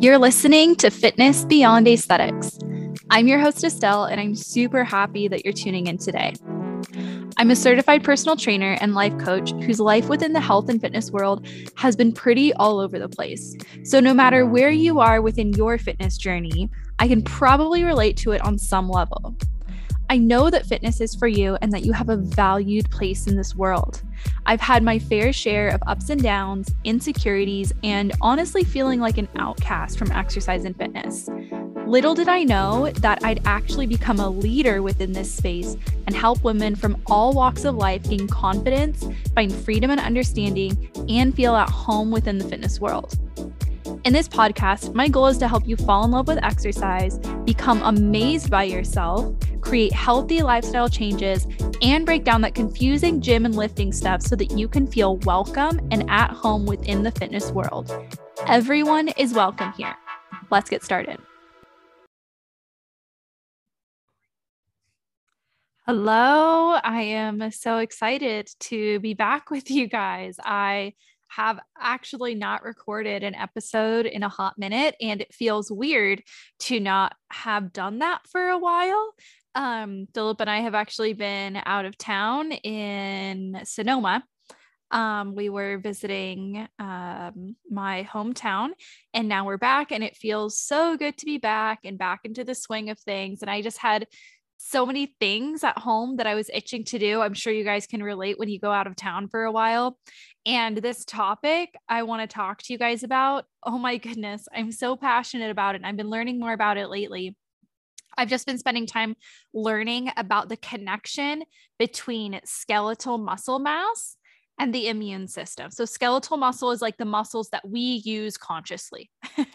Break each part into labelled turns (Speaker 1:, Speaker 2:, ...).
Speaker 1: You're listening to Fitness Beyond Aesthetics. I'm your host, Estelle, and I'm super happy that you're tuning in today. I'm a certified personal trainer and life coach whose life within the health and fitness world has been pretty all over the place. So, no matter where you are within your fitness journey, I can probably relate to it on some level. I know that fitness is for you and that you have a valued place in this world. I've had my fair share of ups and downs, insecurities, and honestly feeling like an outcast from exercise and fitness. Little did I know that I'd actually become a leader within this space and help women from all walks of life gain confidence, find freedom and understanding, and feel at home within the fitness world. In this podcast, my goal is to help you fall in love with exercise, become amazed by yourself, create healthy lifestyle changes, and break down that confusing gym and lifting stuff so that you can feel welcome and at home within the fitness world. Everyone is welcome here. Let's get started. Hello, I am so excited to be back with you guys. I have actually not recorded an episode in a hot minute and it feels weird to not have done that for a while. Um, Philip and I have actually been out of town in Sonoma. Um, we were visiting um, my hometown and now we're back and it feels so good to be back and back into the swing of things. And I just had so many things at home that I was itching to do. I'm sure you guys can relate when you go out of town for a while. And this topic I want to talk to you guys about. Oh my goodness, I'm so passionate about it. I've been learning more about it lately. I've just been spending time learning about the connection between skeletal muscle mass and the immune system. So skeletal muscle is like the muscles that we use consciously,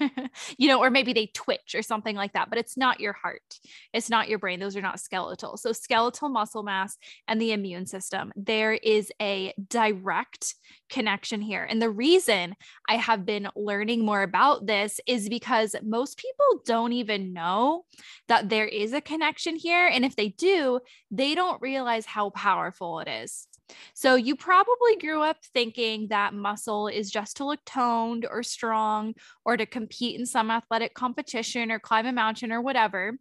Speaker 1: you know, or maybe they twitch or something like that, but it's not your heart. It's not your brain. Those are not skeletal. So skeletal muscle mass and the immune system, there is a direct connection here. And the reason I have been learning more about this is because most people don't even know that there is a connection here. And if they do, they don't realize how powerful it is. So you probably grew up thinking that muscle is just to look toned or strong or to compete in some athletic competition or climb a mountain or whatever.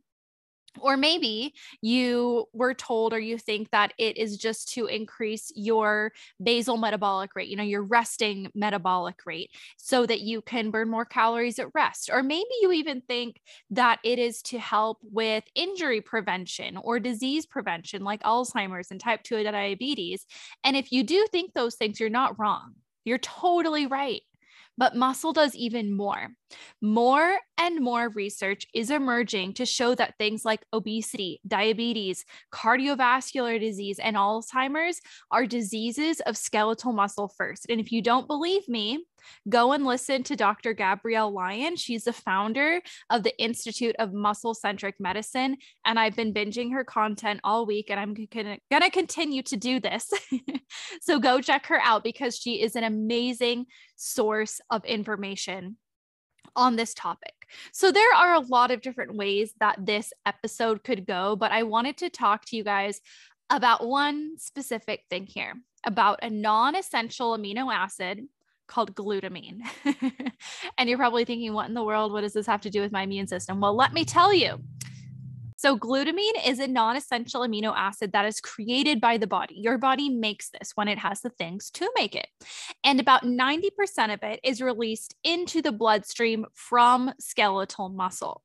Speaker 1: Or maybe you were told or you think that it is just to increase your basal metabolic rate, you know, your resting metabolic rate, so that you can burn more calories at rest. Or maybe you even think that it is to help with injury prevention or disease prevention, like Alzheimer's and type 2 diabetes. And if you do think those things, you're not wrong. You're totally right. But muscle does even more. More and more research is emerging to show that things like obesity, diabetes, cardiovascular disease, and Alzheimer's are diseases of skeletal muscle first. And if you don't believe me, go and listen to Dr. Gabrielle Lyon. She's the founder of the Institute of Muscle Centric Medicine. And I've been binging her content all week, and I'm going to continue to do this. so go check her out because she is an amazing source of information on this topic. So, there are a lot of different ways that this episode could go, but I wanted to talk to you guys about one specific thing here about a non essential amino acid called glutamine. and you're probably thinking, what in the world? What does this have to do with my immune system? Well, let me tell you. So, glutamine is a non essential amino acid that is created by the body. Your body makes this when it has the things to make it. And about 90% of it is released into the bloodstream from skeletal muscle.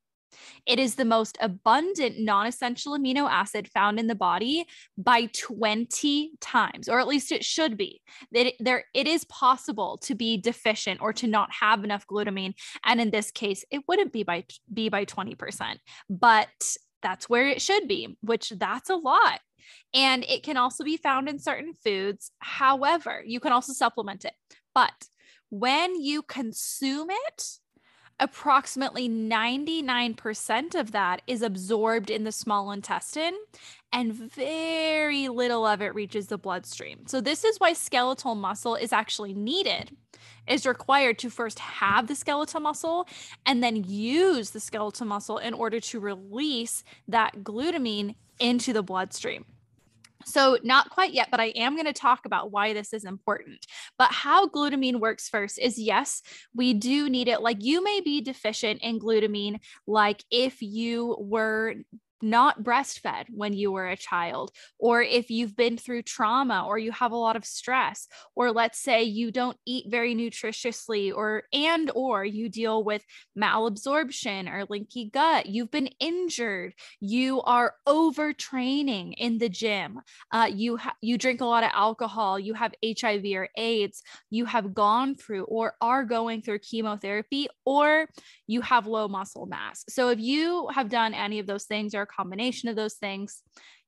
Speaker 1: It is the most abundant non essential amino acid found in the body by 20 times, or at least it should be. It, there, it is possible to be deficient or to not have enough glutamine. And in this case, it wouldn't be by, be by 20%, but that's where it should be, which that's a lot. And it can also be found in certain foods. However, you can also supplement it. But when you consume it, approximately 99% of that is absorbed in the small intestine and very little of it reaches the bloodstream. So this is why skeletal muscle is actually needed is required to first have the skeletal muscle and then use the skeletal muscle in order to release that glutamine into the bloodstream. So, not quite yet, but I am going to talk about why this is important. But how glutamine works first is yes, we do need it. Like you may be deficient in glutamine, like if you were not breastfed when you were a child, or if you've been through trauma or you have a lot of stress, or let's say you don't eat very nutritiously, or and or you deal with malabsorption or leaky gut, you've been injured, you are overtraining in the gym, uh, you ha- you drink a lot of alcohol, you have HIV or AIDS, you have gone through or are going through chemotherapy, or you have low muscle mass. So if you have done any of those things or combination of those things,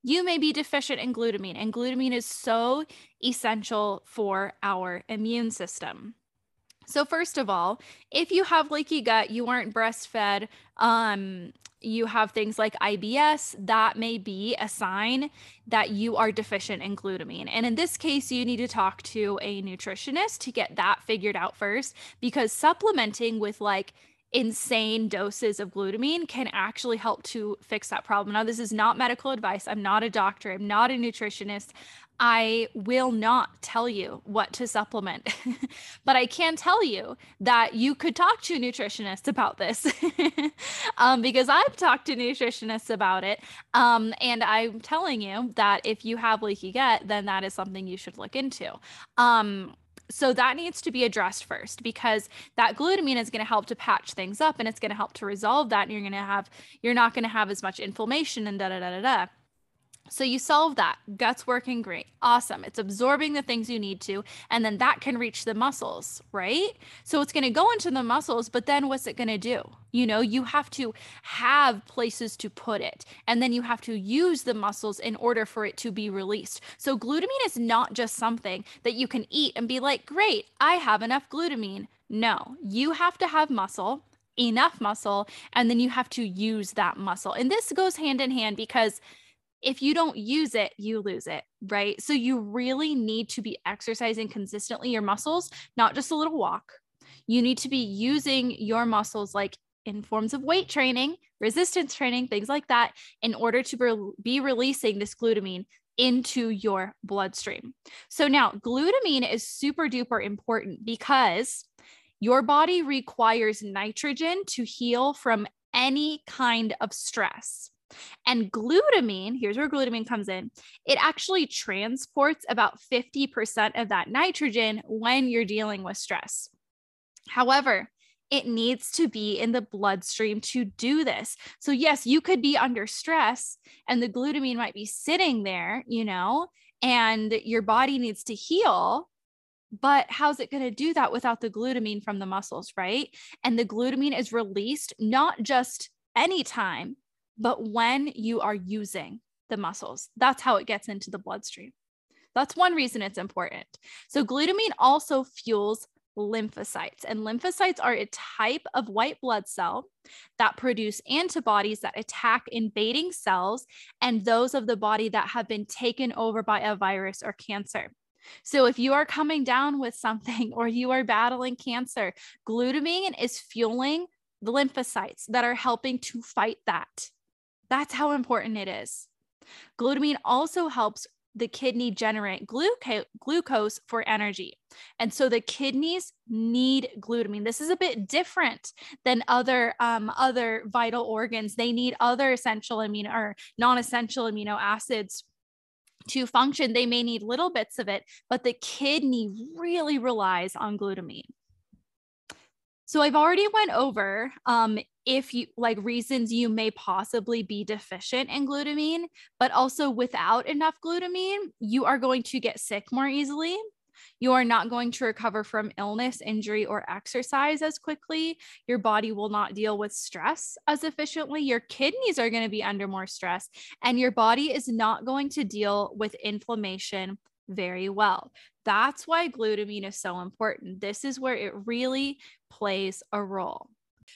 Speaker 1: you may be deficient in glutamine. And glutamine is so essential for our immune system. So, first of all, if you have leaky gut, you aren't breastfed, um, you have things like IBS, that may be a sign that you are deficient in glutamine. And in this case, you need to talk to a nutritionist to get that figured out first because supplementing with like insane doses of glutamine can actually help to fix that problem. Now, this is not medical advice. I'm not a doctor, I'm not a nutritionist. I will not tell you what to supplement, but I can tell you that you could talk to a nutritionist about this um, because I've talked to nutritionists about it. Um, and I'm telling you that if you have leaky gut, then that is something you should look into. Um, so that needs to be addressed first because that glutamine is going to help to patch things up and it's going to help to resolve that and you're going to have you're not going to have as much inflammation and da da da da da so you solve that. Gut's working great. Awesome. It's absorbing the things you need to. And then that can reach the muscles, right? So it's going to go into the muscles, but then what's it going to do? You know, you have to have places to put it. And then you have to use the muscles in order for it to be released. So glutamine is not just something that you can eat and be like, great, I have enough glutamine. No, you have to have muscle enough muscle and then you have to use that muscle. And this goes hand in hand because if you don't use it, you lose it, right? So you really need to be exercising consistently your muscles, not just a little walk. You need to be using your muscles like in forms of weight training, resistance training, things like that, in order to be releasing this glutamine into your bloodstream. So now glutamine is super duper important because your body requires nitrogen to heal from any kind of stress. And glutamine, here's where glutamine comes in, it actually transports about 50% of that nitrogen when you're dealing with stress. However, it needs to be in the bloodstream to do this. So, yes, you could be under stress and the glutamine might be sitting there, you know, and your body needs to heal. But how's it going to do that without the glutamine from the muscles, right? And the glutamine is released not just anytime, but when you are using the muscles, that's how it gets into the bloodstream. That's one reason it's important. So, glutamine also fuels lymphocytes, and lymphocytes are a type of white blood cell that produce antibodies that attack invading cells and those of the body that have been taken over by a virus or cancer. So, if you are coming down with something or you are battling cancer, glutamine is fueling the lymphocytes that are helping to fight that. That's how important it is. Glutamine also helps the kidney generate gluca- glucose for energy. And so the kidneys need glutamine. This is a bit different than other um, other vital organs. They need other essential amino or non-essential amino acids to function. They may need little bits of it, but the kidney really relies on glutamine. So I've already went over um, if you like reasons you may possibly be deficient in glutamine, but also without enough glutamine, you are going to get sick more easily. You are not going to recover from illness, injury, or exercise as quickly. Your body will not deal with stress as efficiently. Your kidneys are going to be under more stress, and your body is not going to deal with inflammation very well. That's why glutamine is so important. This is where it really plays a role.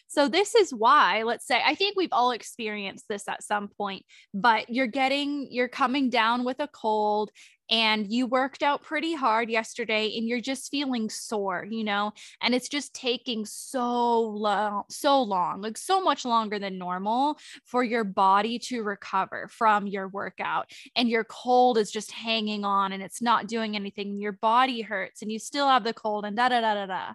Speaker 1: So, this is why, let's say, I think we've all experienced this at some point, but you're getting, you're coming down with a cold and you worked out pretty hard yesterday and you're just feeling sore, you know, and it's just taking so long, so long, like so much longer than normal for your body to recover from your workout. And your cold is just hanging on and it's not doing anything. Your body hurts and you still have the cold and da da da da da.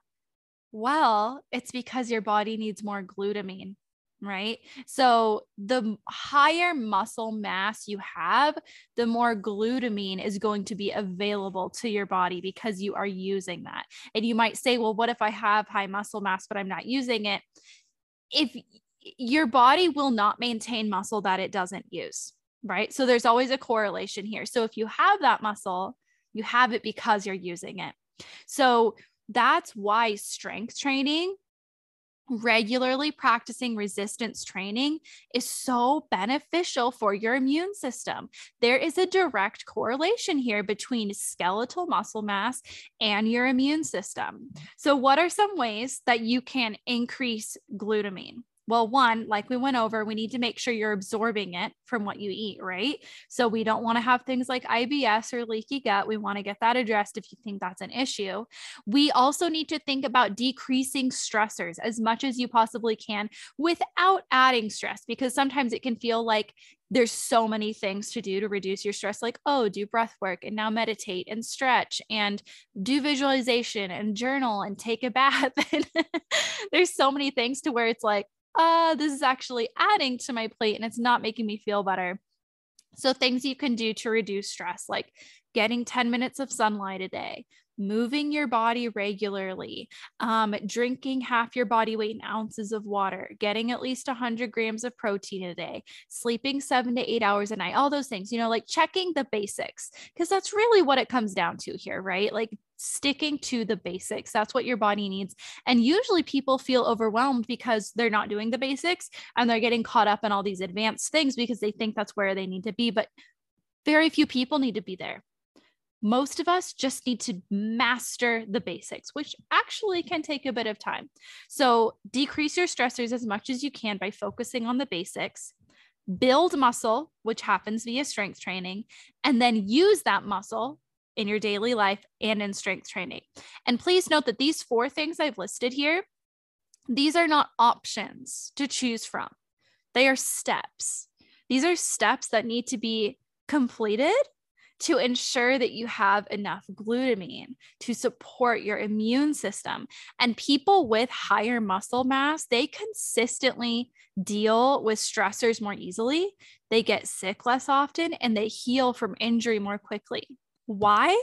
Speaker 1: Well, it's because your body needs more glutamine, right? So the higher muscle mass you have, the more glutamine is going to be available to your body because you are using that. And you might say, well, what if I have high muscle mass, but I'm not using it? If your body will not maintain muscle that it doesn't use, right? So there's always a correlation here. So if you have that muscle, you have it because you're using it. So that's why strength training regularly practicing resistance training is so beneficial for your immune system. There is a direct correlation here between skeletal muscle mass and your immune system. So, what are some ways that you can increase glutamine? Well, one, like we went over, we need to make sure you're absorbing it from what you eat, right? So we don't want to have things like IBS or leaky gut. We want to get that addressed if you think that's an issue. We also need to think about decreasing stressors as much as you possibly can without adding stress, because sometimes it can feel like there's so many things to do to reduce your stress like oh do breath work and now meditate and stretch and do visualization and journal and take a bath and there's so many things to where it's like uh, this is actually adding to my plate and it's not making me feel better. So, things you can do to reduce stress, like getting 10 minutes of sunlight a day, moving your body regularly, um, drinking half your body weight in ounces of water, getting at least 100 grams of protein a day, sleeping seven to eight hours a night, all those things, you know, like checking the basics, because that's really what it comes down to here, right? Like sticking to the basics. That's what your body needs. And usually people feel overwhelmed because they're not doing the basics and they're getting caught up in all these advanced things because they think that's where they need to be. But very few people need to be there. Most of us just need to master the basics, which actually can take a bit of time. So, decrease your stressors as much as you can by focusing on the basics build muscle, which happens via strength training, and then use that muscle in your daily life and in strength training. And please note that these four things I've listed here, these are not options to choose from. They are steps. These are steps that need to be completed to ensure that you have enough glutamine to support your immune system. And people with higher muscle mass, they consistently deal with stressors more easily. They get sick less often and they heal from injury more quickly. Why?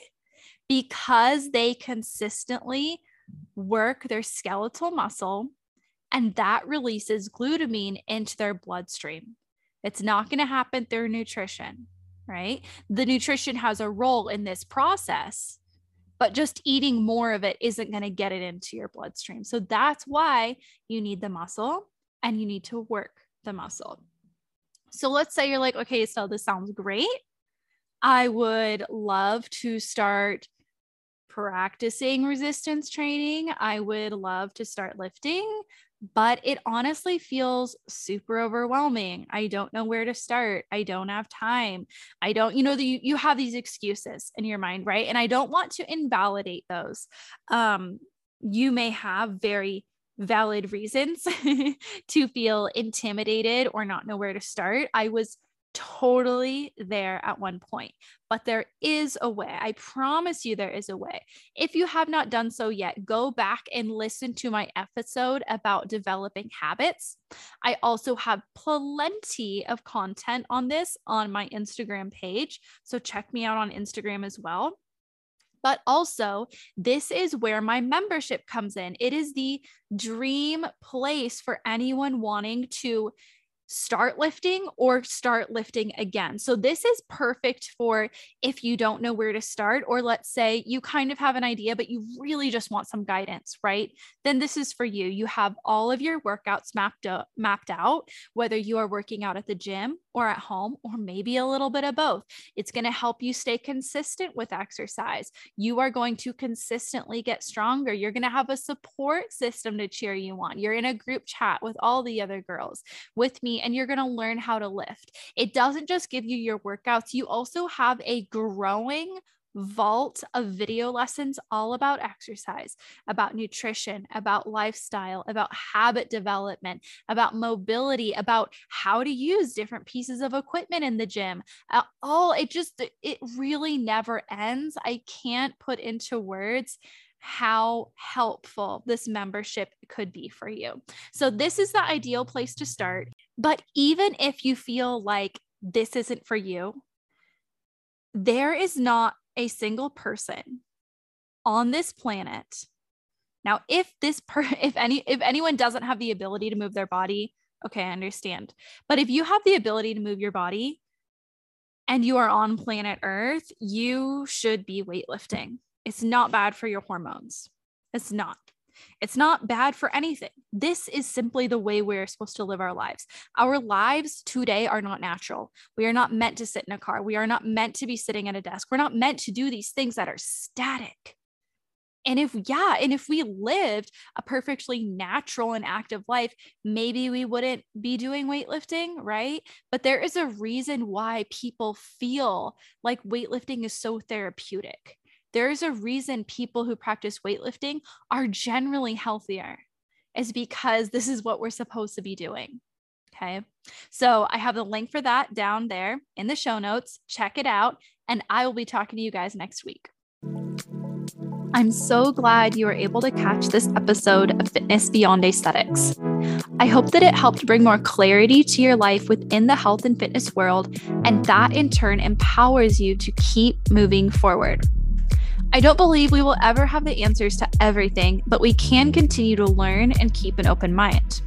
Speaker 1: Because they consistently work their skeletal muscle and that releases glutamine into their bloodstream. It's not going to happen through nutrition, right? The nutrition has a role in this process, but just eating more of it isn't going to get it into your bloodstream. So that's why you need the muscle and you need to work the muscle. So let's say you're like, okay, so this sounds great. I would love to start practicing resistance training. I would love to start lifting, but it honestly feels super overwhelming. I don't know where to start. I don't have time. I don't, you know, the, you, you have these excuses in your mind, right? And I don't want to invalidate those. Um, you may have very valid reasons to feel intimidated or not know where to start. I was totally there at one point, but there is a way. I promise you, there is a way. If you have not done so yet, go back and listen to my episode about developing habits. I also have plenty of content on this on my Instagram page. So check me out on Instagram as well. But also, this is where my membership comes in. It is the dream place for anyone wanting to start lifting or start lifting again. So, this is perfect for if you don't know where to start, or let's say you kind of have an idea, but you really just want some guidance, right? Then this is for you. You have all of your workouts mapped out, mapped out, whether you are working out at the gym or at home, or maybe a little bit of both. It's going to help you stay consistent with exercise. You are going to consistently get stronger. You're going to have a support system to cheer you on. You're in a group chat with all the other girls with me, and you're going to learn how to lift. It doesn't just give you your workouts, you also have a growing vault of video lessons all about exercise, about nutrition, about lifestyle, about habit development, about mobility, about how to use different pieces of equipment in the gym. All it just, it really never ends. I can't put into words how helpful this membership could be for you. So, this is the ideal place to start. But even if you feel like this isn't for you, there is not a single person on this planet. Now if this per if any if anyone doesn't have the ability to move their body okay i understand. But if you have the ability to move your body and you are on planet earth you should be weightlifting. It's not bad for your hormones. It's not it's not bad for anything. This is simply the way we're supposed to live our lives. Our lives today are not natural. We are not meant to sit in a car. We are not meant to be sitting at a desk. We're not meant to do these things that are static. And if, yeah, and if we lived a perfectly natural and active life, maybe we wouldn't be doing weightlifting, right? But there is a reason why people feel like weightlifting is so therapeutic there's a reason people who practice weightlifting are generally healthier, is because this is what we're supposed to be doing. Okay. So I have the link for that down there in the show notes. Check it out. And I will be talking to you guys next week. I'm so glad you were able to catch this episode of Fitness Beyond Aesthetics. I hope that it helped bring more clarity to your life within the health and fitness world, and that in turn empowers you to keep moving forward. I don't believe we will ever have the answers to everything, but we can continue to learn and keep an open mind.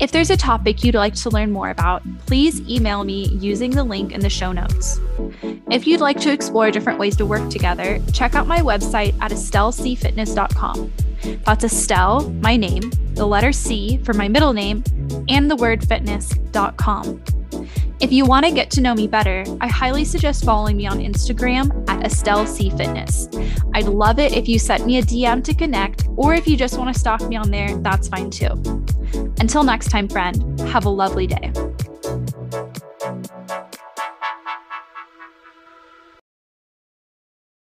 Speaker 1: If there's a topic you'd like to learn more about, please email me using the link in the show notes. If you'd like to explore different ways to work together, check out my website at estellecfitness.com. That's Estelle, my name, the letter C for my middle name, and the word fitness.com. If you want to get to know me better, I highly suggest following me on Instagram at Estelle C Fitness. I'd love it if you sent me a DM to connect, or if you just want to stalk me on there, that's fine too. Until next time, friend, have a lovely day.